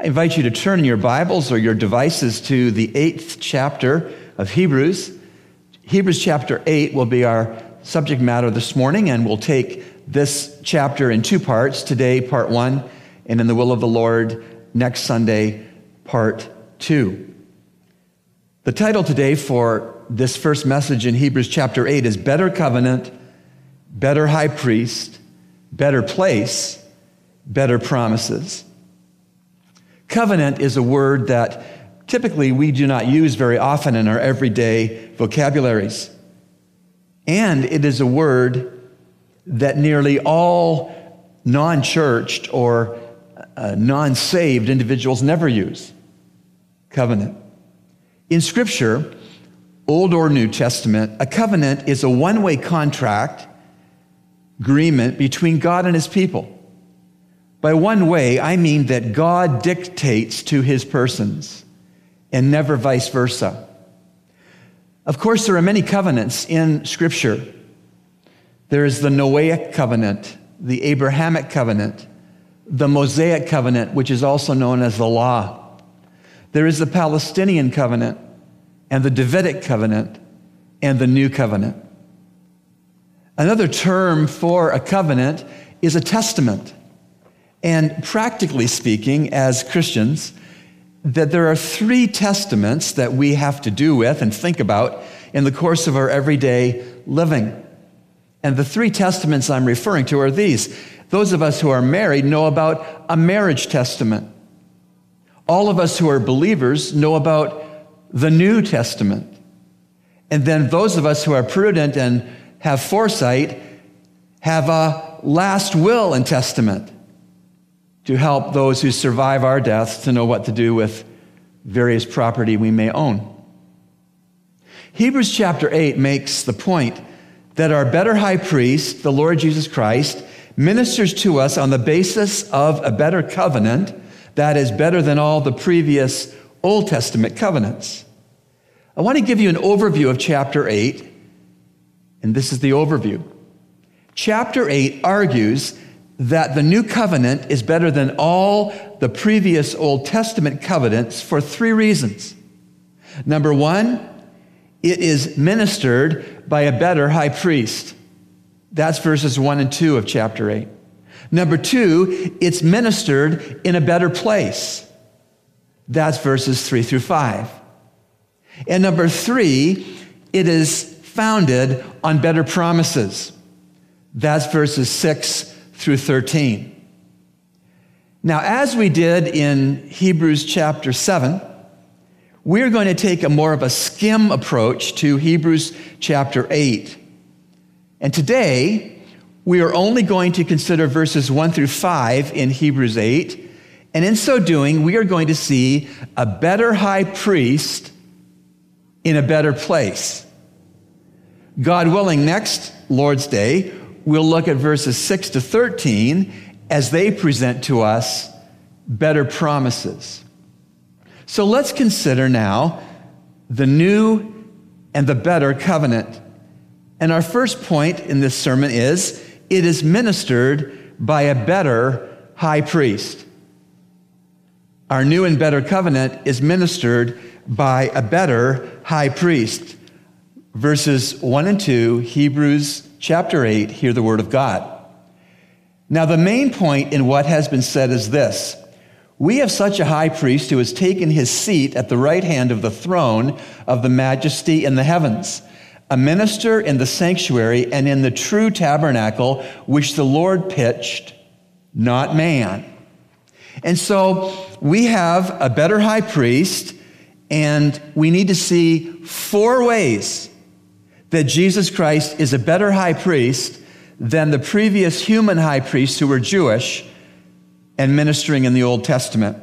I invite you to turn your Bibles or your devices to the eighth chapter of Hebrews. Hebrews chapter 8 will be our subject matter this morning, and we'll take this chapter in two parts. Today, part one, and in the will of the Lord, next Sunday, part two. The title today for this first message in Hebrews chapter 8 is Better Covenant, Better High Priest, Better Place, Better Promises. Covenant is a word that typically we do not use very often in our everyday vocabularies. And it is a word that nearly all non churched or uh, non saved individuals never use. Covenant. In Scripture, Old or New Testament, a covenant is a one way contract, agreement between God and his people. By one way, I mean that God dictates to his persons and never vice versa. Of course, there are many covenants in Scripture. There is the Noahic covenant, the Abrahamic covenant, the Mosaic covenant, which is also known as the law. There is the Palestinian covenant and the Davidic covenant and the New covenant. Another term for a covenant is a testament. And practically speaking, as Christians, that there are three testaments that we have to do with and think about in the course of our everyday living. And the three testaments I'm referring to are these. Those of us who are married know about a marriage testament. All of us who are believers know about the New Testament. And then those of us who are prudent and have foresight have a last will and testament to help those who survive our deaths to know what to do with various property we may own. Hebrews chapter 8 makes the point that our better high priest, the Lord Jesus Christ, ministers to us on the basis of a better covenant that is better than all the previous Old Testament covenants. I want to give you an overview of chapter 8, and this is the overview. Chapter 8 argues that the new covenant is better than all the previous Old Testament covenants for three reasons. Number one, it is ministered by a better high priest. That's verses one and two of chapter eight. Number two, it's ministered in a better place. That's verses three through five. And number three, it is founded on better promises. That's verses six through 13. Now, as we did in Hebrews chapter 7, we're going to take a more of a skim approach to Hebrews chapter 8. And today, we are only going to consider verses 1 through 5 in Hebrews 8. And in so doing, we are going to see a better high priest in a better place. God willing, next Lord's Day, we'll look at verses 6 to 13 as they present to us better promises. So let's consider now the new and the better covenant. And our first point in this sermon is it is ministered by a better high priest. Our new and better covenant is ministered by a better high priest. Verses 1 and 2, Hebrews chapter 8, hear the word of God. Now, the main point in what has been said is this We have such a high priest who has taken his seat at the right hand of the throne of the majesty in the heavens, a minister in the sanctuary and in the true tabernacle which the Lord pitched, not man. And so we have a better high priest, and we need to see four ways that Jesus Christ is a better high priest than the previous human high priests who were Jewish and ministering in the Old Testament.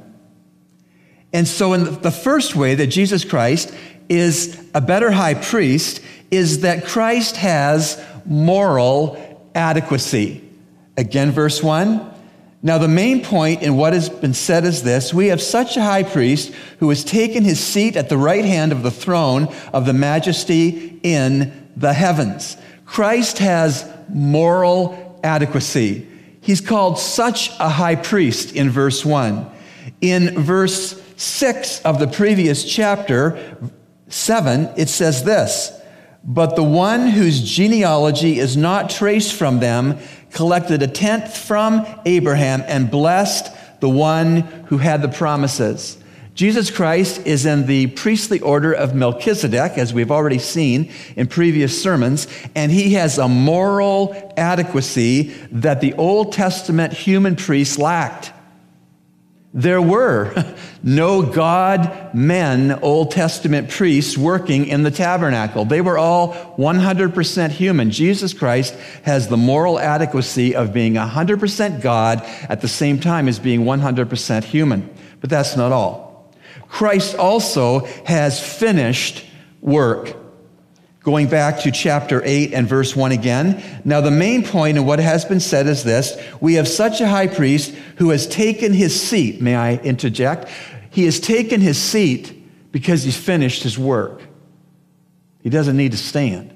And so, in the first way that Jesus Christ is a better high priest is that Christ has moral adequacy. Again, verse 1 now, the main point in what has been said is this We have such a high priest who has taken his seat at the right hand of the throne of the majesty in the heavens. Christ has moral adequacy. He's called such a high priest in verse 1. In verse 6 of the previous chapter, 7, it says this But the one whose genealogy is not traced from them collected a tenth from Abraham and blessed the one who had the promises. Jesus Christ is in the priestly order of Melchizedek, as we've already seen in previous sermons, and he has a moral adequacy that the Old Testament human priests lacked. There were no God men, Old Testament priests working in the tabernacle. They were all 100% human. Jesus Christ has the moral adequacy of being 100% God at the same time as being 100% human. But that's not all. Christ also has finished work. Going back to chapter 8 and verse 1 again. Now, the main point in what has been said is this We have such a high priest who has taken his seat. May I interject? He has taken his seat because he's finished his work. He doesn't need to stand.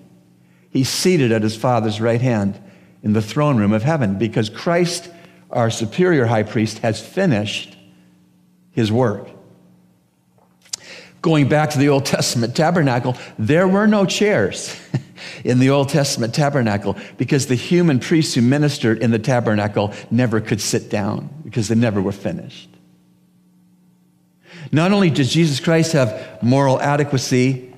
He's seated at his Father's right hand in the throne room of heaven because Christ, our superior high priest, has finished his work. Going back to the Old Testament tabernacle, there were no chairs in the Old Testament tabernacle because the human priests who ministered in the tabernacle never could sit down because they never were finished. Not only does Jesus Christ have moral adequacy,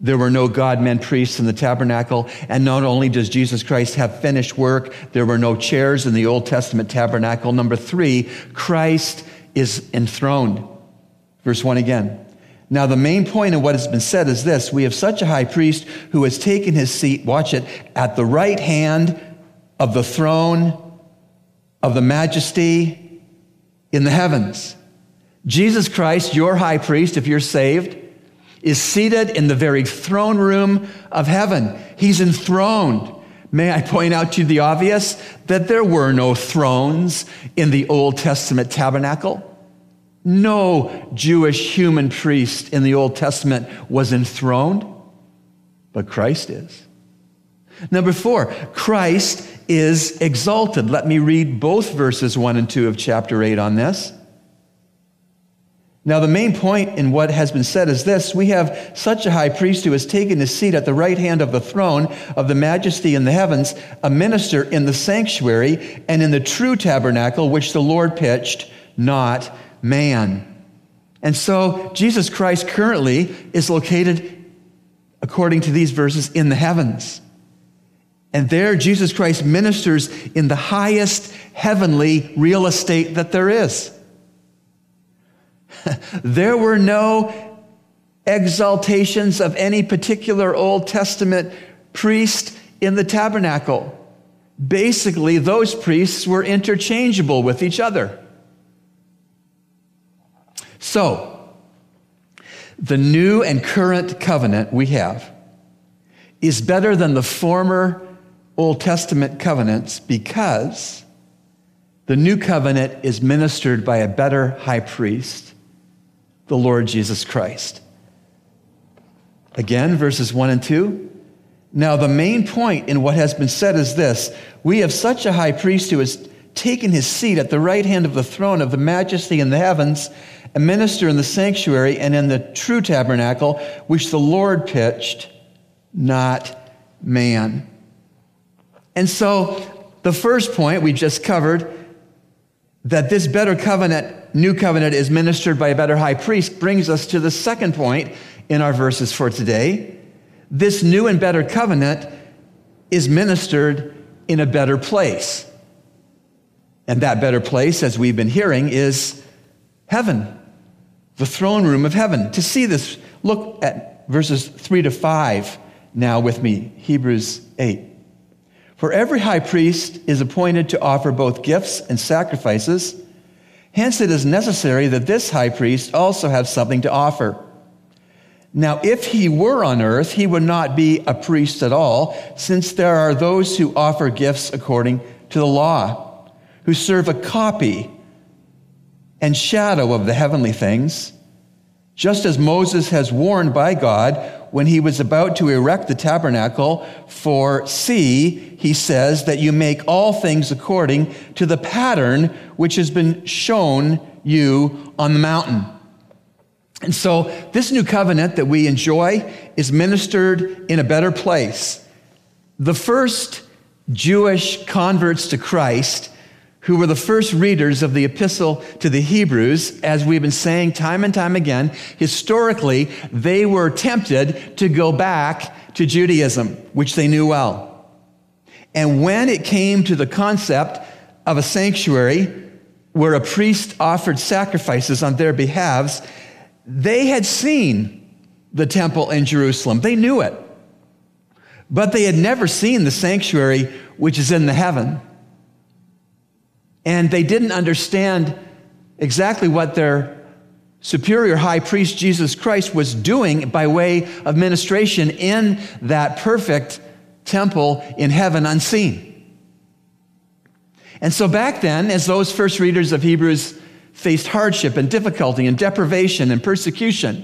there were no God men priests in the tabernacle. And not only does Jesus Christ have finished work, there were no chairs in the Old Testament tabernacle. Number three, Christ is enthroned. Verse 1 again. Now, the main point of what has been said is this we have such a high priest who has taken his seat, watch it, at the right hand of the throne of the majesty in the heavens. Jesus Christ, your high priest, if you're saved, is seated in the very throne room of heaven. He's enthroned. May I point out to you the obvious that there were no thrones in the Old Testament tabernacle. No Jewish human priest in the Old Testament was enthroned, but Christ is. Number four, Christ is exalted. Let me read both verses 1 and 2 of chapter 8 on this. Now, the main point in what has been said is this we have such a high priest who has taken his seat at the right hand of the throne of the majesty in the heavens, a minister in the sanctuary and in the true tabernacle which the Lord pitched, not man. And so Jesus Christ currently is located, according to these verses, in the heavens. And there, Jesus Christ ministers in the highest heavenly real estate that there is. there were no exaltations of any particular Old Testament priest in the tabernacle. Basically, those priests were interchangeable with each other. So, the new and current covenant we have is better than the former Old Testament covenants because the new covenant is ministered by a better high priest, the Lord Jesus Christ. Again, verses 1 and 2. Now, the main point in what has been said is this We have such a high priest who has taken his seat at the right hand of the throne of the majesty in the heavens a minister in the sanctuary and in the true tabernacle, which the Lord pitched, not man. And so, the first point we just covered that this better covenant, new covenant, is ministered by a better high priest brings us to the second point in our verses for today. This new and better covenant is ministered in a better place. And that better place, as we've been hearing, is heaven the throne room of heaven. To see this, look at verses 3 to 5 now with me, Hebrews 8. For every high priest is appointed to offer both gifts and sacrifices. Hence, it is necessary that this high priest also have something to offer. Now, if he were on earth, he would not be a priest at all, since there are those who offer gifts according to the law, who serve a copy and shadow of the heavenly things. just as Moses has warned by God when he was about to erect the tabernacle. For see, he says, that you make all things according to the pattern which has been shown you on the mountain. And so, this new covenant that we enjoy is ministered in a better place. The first Jewish converts to Christ, who were the first readers of the epistle to the Hebrews, as we've been saying time and time again, historically, they were tempted to go back to Judaism, which they knew well. And when it came to the concept of a sanctuary where a priest offered sacrifices on their behalves, they had seen the temple in Jerusalem. They knew it. But they had never seen the sanctuary which is in the heaven. And they didn't understand exactly what their superior high priest Jesus Christ was doing by way of ministration in that perfect temple in heaven unseen. And so back then, as those first readers of Hebrews faced hardship and difficulty and deprivation and persecution.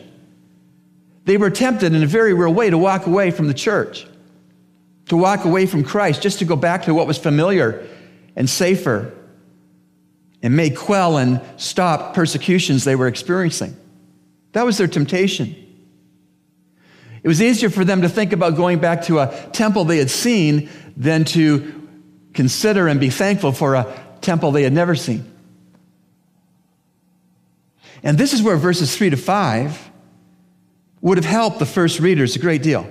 They were tempted in a very real way to walk away from the church, to walk away from Christ, just to go back to what was familiar and safer and may quell and stop persecutions they were experiencing. That was their temptation. It was easier for them to think about going back to a temple they had seen than to consider and be thankful for a temple they had never seen. And this is where verses 3 to 5 would have helped the first readers a great deal.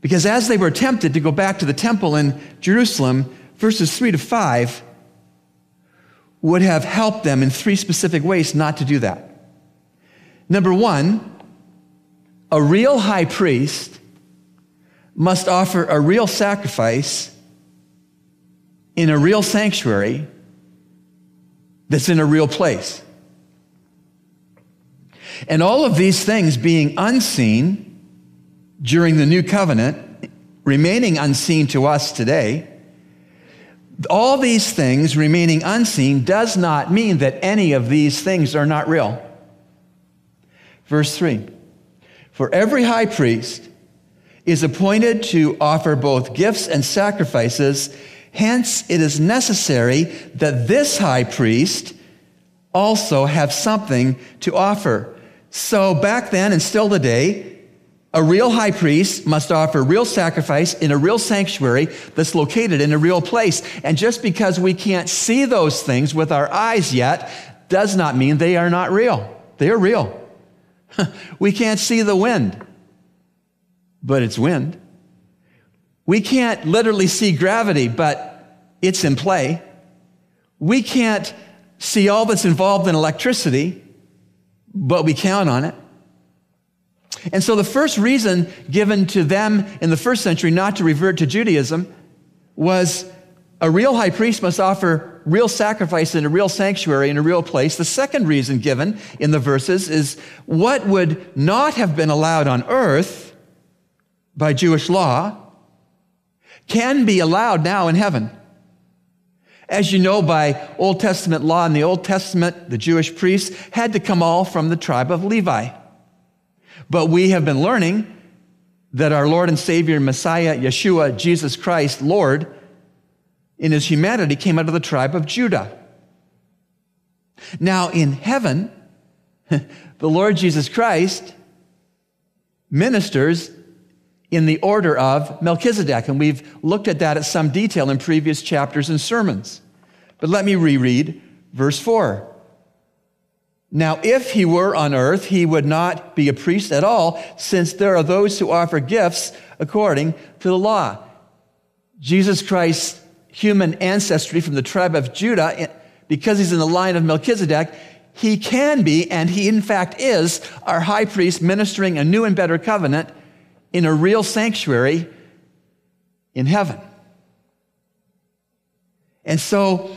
Because as they were tempted to go back to the temple in Jerusalem, verses 3 to 5 would have helped them in three specific ways not to do that. Number one, a real high priest must offer a real sacrifice in a real sanctuary that's in a real place. And all of these things being unseen during the new covenant, remaining unseen to us today, all these things remaining unseen does not mean that any of these things are not real. Verse 3 For every high priest is appointed to offer both gifts and sacrifices Hence, it is necessary that this high priest also have something to offer. So back then and still today, a real high priest must offer real sacrifice in a real sanctuary that's located in a real place. And just because we can't see those things with our eyes yet does not mean they are not real. They are real. we can't see the wind, but it's wind. We can't literally see gravity, but it's in play. We can't see all that's involved in electricity, but we count on it. And so the first reason given to them in the first century not to revert to Judaism was a real high priest must offer real sacrifice in a real sanctuary in a real place. The second reason given in the verses is what would not have been allowed on earth by Jewish law can be allowed now in heaven. As you know, by Old Testament law, in the Old Testament, the Jewish priests had to come all from the tribe of Levi. But we have been learning that our Lord and Savior, Messiah, Yeshua, Jesus Christ, Lord, in his humanity, came out of the tribe of Judah. Now, in heaven, the Lord Jesus Christ ministers in the order of Melchizedek. And we've looked at that at some detail in previous chapters and sermons. But let me reread verse 4. Now, if he were on earth, he would not be a priest at all, since there are those who offer gifts according to the law. Jesus Christ's human ancestry from the tribe of Judah, eh, because he's in the line of Melchizedek, he can be, and he in fact is, our high priest ministering a new and better covenant in a real sanctuary in heaven. And so,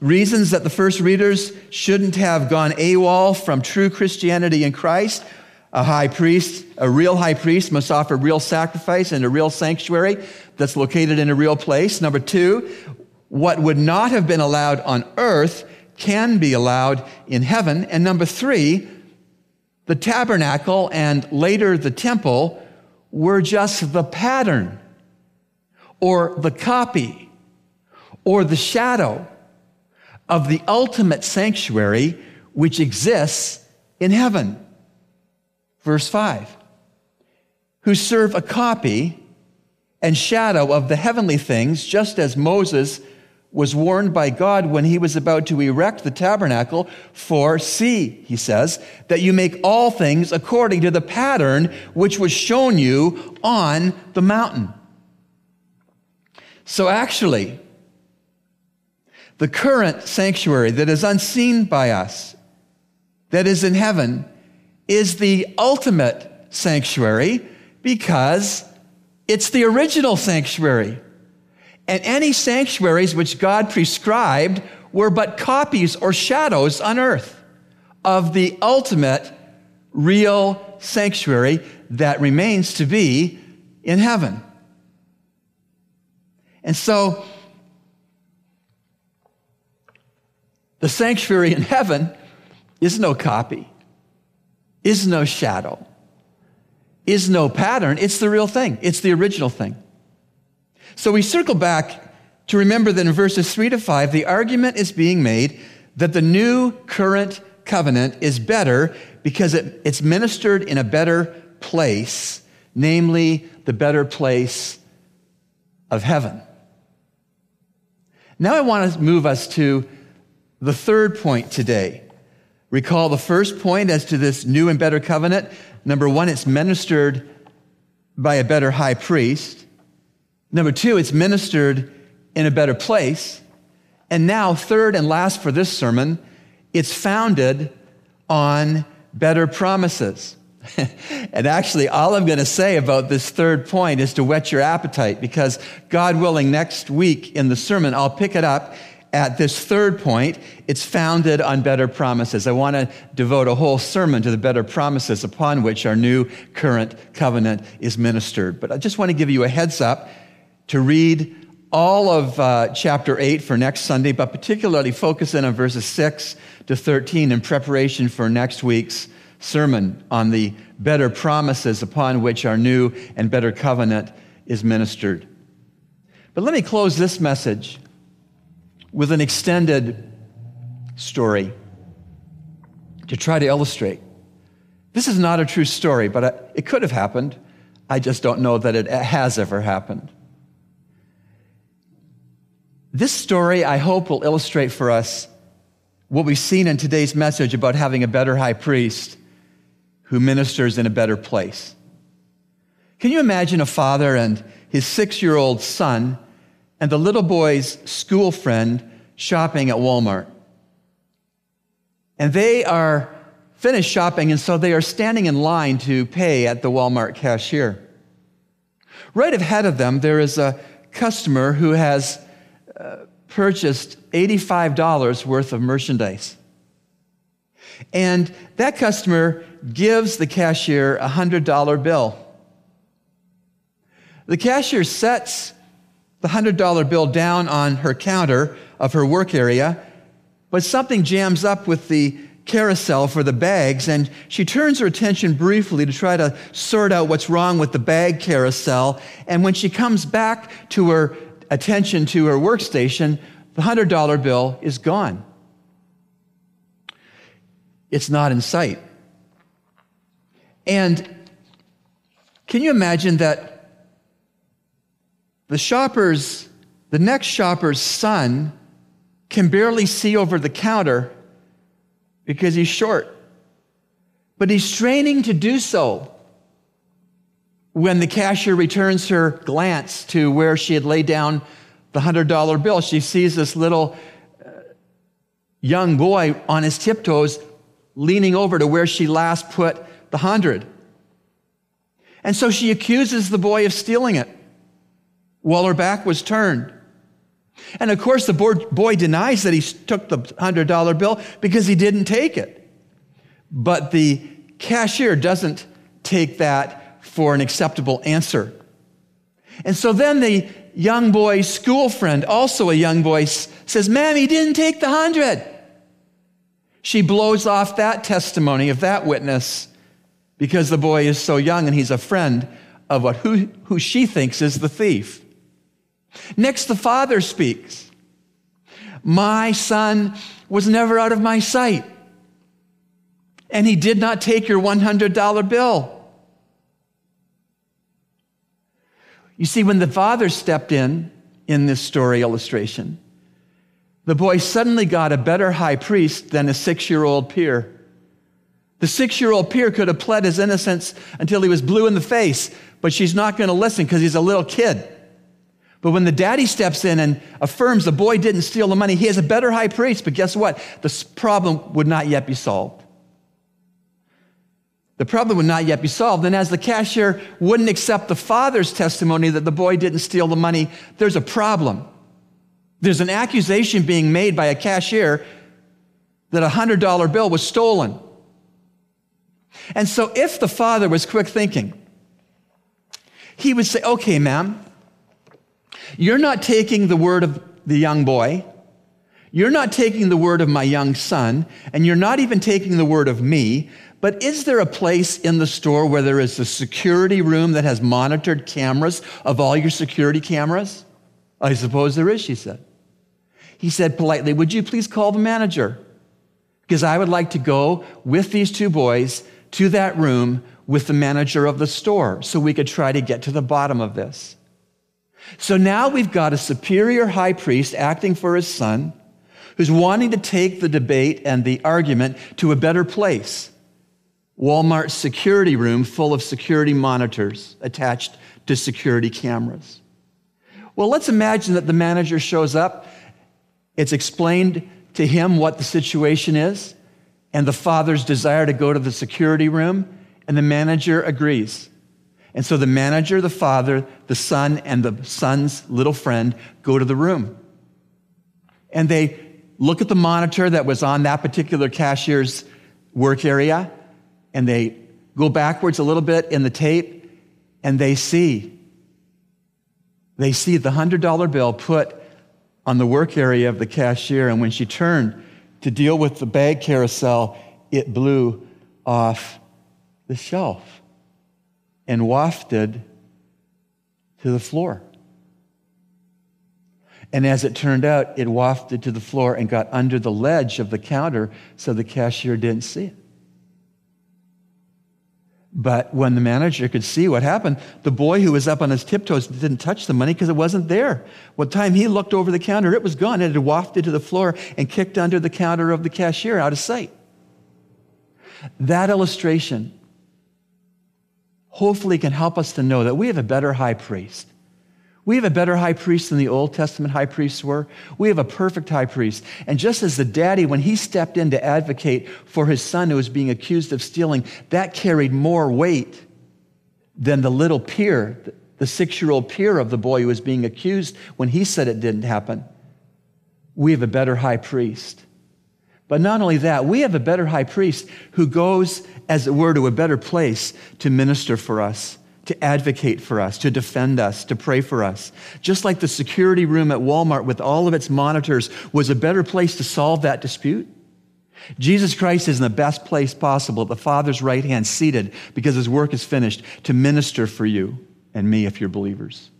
reasons that the first readers shouldn't have gone AWOL from true Christianity in Christ. A high priest, a real high priest, must offer real sacrifice in a real sanctuary that's located in a real place. Number two, what would not have been allowed on earth can be allowed in heaven. And number three, the tabernacle and later the temple were just the pattern or the copy or the shadow of the ultimate sanctuary which exists in heaven. Verse 5 Who serve a copy and shadow of the heavenly things, just as Moses was warned by God when he was about to erect the tabernacle. For see, he says, that you make all things according to the pattern which was shown you on the mountain. So actually, the current sanctuary that is unseen by us, that is in heaven, is the ultimate sanctuary because it's the original sanctuary. And any sanctuaries which God prescribed were but copies or shadows on earth of the ultimate real sanctuary that remains to be in heaven. And so, the sanctuary in heaven is no copy, is no shadow, is no pattern. It's the real thing, it's the original thing. So we circle back to remember that in verses 3 to 5, the argument is being made that the new current covenant is better because it, it's ministered in a better place, namely the better place of heaven. Now I want to move us to the third point today. Recall the first point as to this new and better covenant. Number one, it's ministered by a better high priest. Number two, it's ministered in a better place. And now, third and last for this sermon, it's founded on better promises. and actually, all I'm going to say about this third point is to whet your appetite because, God willing, next week in the sermon, I'll pick it up at this third point. It's founded on better promises. I want to devote a whole sermon to the better promises upon which our new current covenant is ministered. But I just want to give you a heads up to read all of uh, chapter 8 for next Sunday, but particularly focus in on verses 6 to 13 in preparation for next week's sermon on the better promises upon which our new and better covenant is ministered. But let me close this message with an extended story to try to illustrate. This is not a true story, but it could have happened. I just don't know that it has ever happened. This story, I hope, will illustrate for us what we've seen in today's message about having a better high priest who ministers in a better place. Can you imagine a father and his six year old son and the little boy's school friend shopping at Walmart? And they are finished shopping, and so they are standing in line to pay at the Walmart cashier. Right ahead of them, there is a customer who has uh, purchased $85 worth of merchandise. And that customer gives the cashier a $100 bill. The cashier sets the $100 bill down on her counter of her work area, but something jams up with the carousel for the bags, and she turns her attention briefly to try to sort out what's wrong with the bag carousel. And when she comes back to her attention to her workstation, the $100 bill is gone. It's not in sight. And can you imagine that the shopper's, the next shopper's son can barely see over the counter because he's short. But he's straining to do so when the cashier returns her glance to where she had laid down the $100 bill, she sees this little uh, young boy on his tiptoes leaning over to where she last put the 100. And so she accuses the boy of stealing it while her back was turned. And of course, the boy denies that he took the $100 bill because he didn't take it. But the cashier doesn't take that for an acceptable answer. And so then the young boy's school friend, also a young boy, says, Ma'am, he didn't take the hundred. She blows off that testimony of that witness because the boy is so young and he's a friend of what who, who she thinks is the thief. Next, the father speaks. My son was never out of my sight, and he did not take your $100 bill. You see, when the father stepped in in this story illustration, the boy suddenly got a better high priest than a six year old peer. The six year old peer could have pled his innocence until he was blue in the face, but she's not going to listen because he's a little kid. But when the daddy steps in and affirms the boy didn't steal the money, he has a better high priest. But guess what? The problem would not yet be solved. The problem would not yet be solved. And as the cashier wouldn't accept the father's testimony that the boy didn't steal the money, there's a problem. There's an accusation being made by a cashier that a $100 bill was stolen. And so if the father was quick thinking, he would say, okay, ma'am, you're not taking the word of the young boy. You're not taking the word of my young son, and you're not even taking the word of me. But is there a place in the store where there is a security room that has monitored cameras of all your security cameras? I suppose there is, she said. He said politely, Would you please call the manager? Because I would like to go with these two boys to that room with the manager of the store so we could try to get to the bottom of this. So now we've got a superior high priest acting for his son who's wanting to take the debate and the argument to a better place. Walmart's security room full of security monitors attached to security cameras. Well, let's imagine that the manager shows up. It's explained to him what the situation is and the father's desire to go to the security room, and the manager agrees. And so the manager, the father, the son, and the son's little friend go to the room. And they look at the monitor that was on that particular cashier's work area, and they go backwards a little bit in the tape, and they see. They see the $100 bill put on the work area of the cashier, and when she turned to deal with the bag carousel, it blew off the shelf and wafted to the floor. And as it turned out, it wafted to the floor and got under the ledge of the counter so the cashier didn't see it. But when the manager could see what happened, the boy who was up on his tiptoes didn't touch the money because it wasn't there. What time he looked over the counter, it was gone. It had wafted to the floor and kicked under the counter of the cashier out of sight. That illustration hopefully can help us to know that we have a better high priest. We have a better high priest than the Old Testament high priests were. We have a perfect high priest. And just as the daddy, when he stepped in to advocate for his son who was being accused of stealing, that carried more weight than the little peer, the six year old peer of the boy who was being accused when he said it didn't happen. We have a better high priest. But not only that, we have a better high priest who goes, as it were, to a better place to minister for us, to advocate for us, to defend us, to pray for us. Just like the security room at Walmart with all of its monitors was a better place to solve that dispute. Jesus Christ is in the best place possible at the Father's right hand, seated because his work is finished to minister for you and me if you're believers.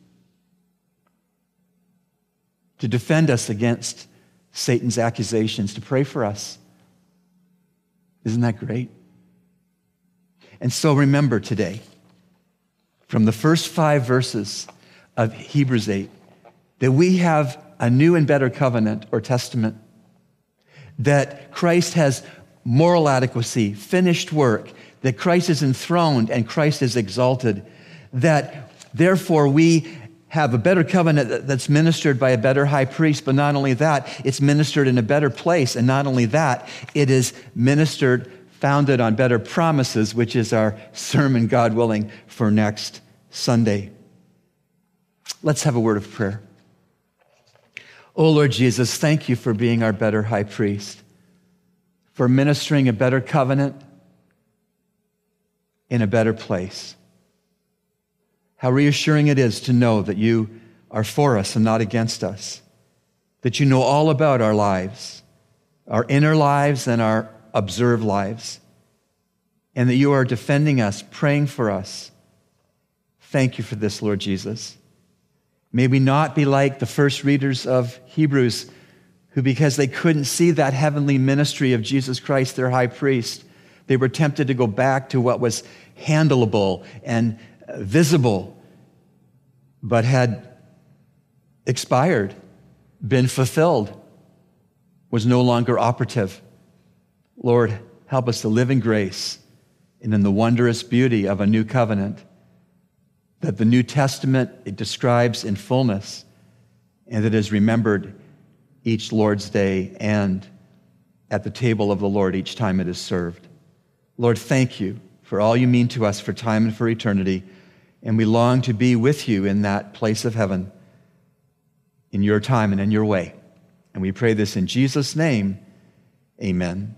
To defend us against Satan's accusations, to pray for us. Isn't that great? And so remember today, from the first five verses of Hebrews 8, that we have a new and better covenant or testament, that Christ has moral adequacy, finished work, that Christ is enthroned and Christ is exalted, that therefore we have a better covenant that's ministered by a better high priest, but not only that, it's ministered in a better place. And not only that, it is ministered, founded on better promises, which is our sermon, God willing, for next Sunday. Let's have a word of prayer. Oh Lord Jesus, thank you for being our better high priest, for ministering a better covenant in a better place. How reassuring it is to know that you are for us and not against us, that you know all about our lives, our inner lives and our observed lives, and that you are defending us, praying for us. Thank you for this, Lord Jesus. May we not be like the first readers of Hebrews, who, because they couldn't see that heavenly ministry of Jesus Christ, their high priest, they were tempted to go back to what was handleable and visible, but had expired, been fulfilled, was no longer operative. Lord, help us to live in grace and in the wondrous beauty of a new covenant that the New Testament it describes in fullness and that is remembered each Lord's day and at the table of the Lord each time it is served. Lord, thank you for all you mean to us for time and for eternity, and we long to be with you in that place of heaven in your time and in your way. And we pray this in Jesus' name. Amen.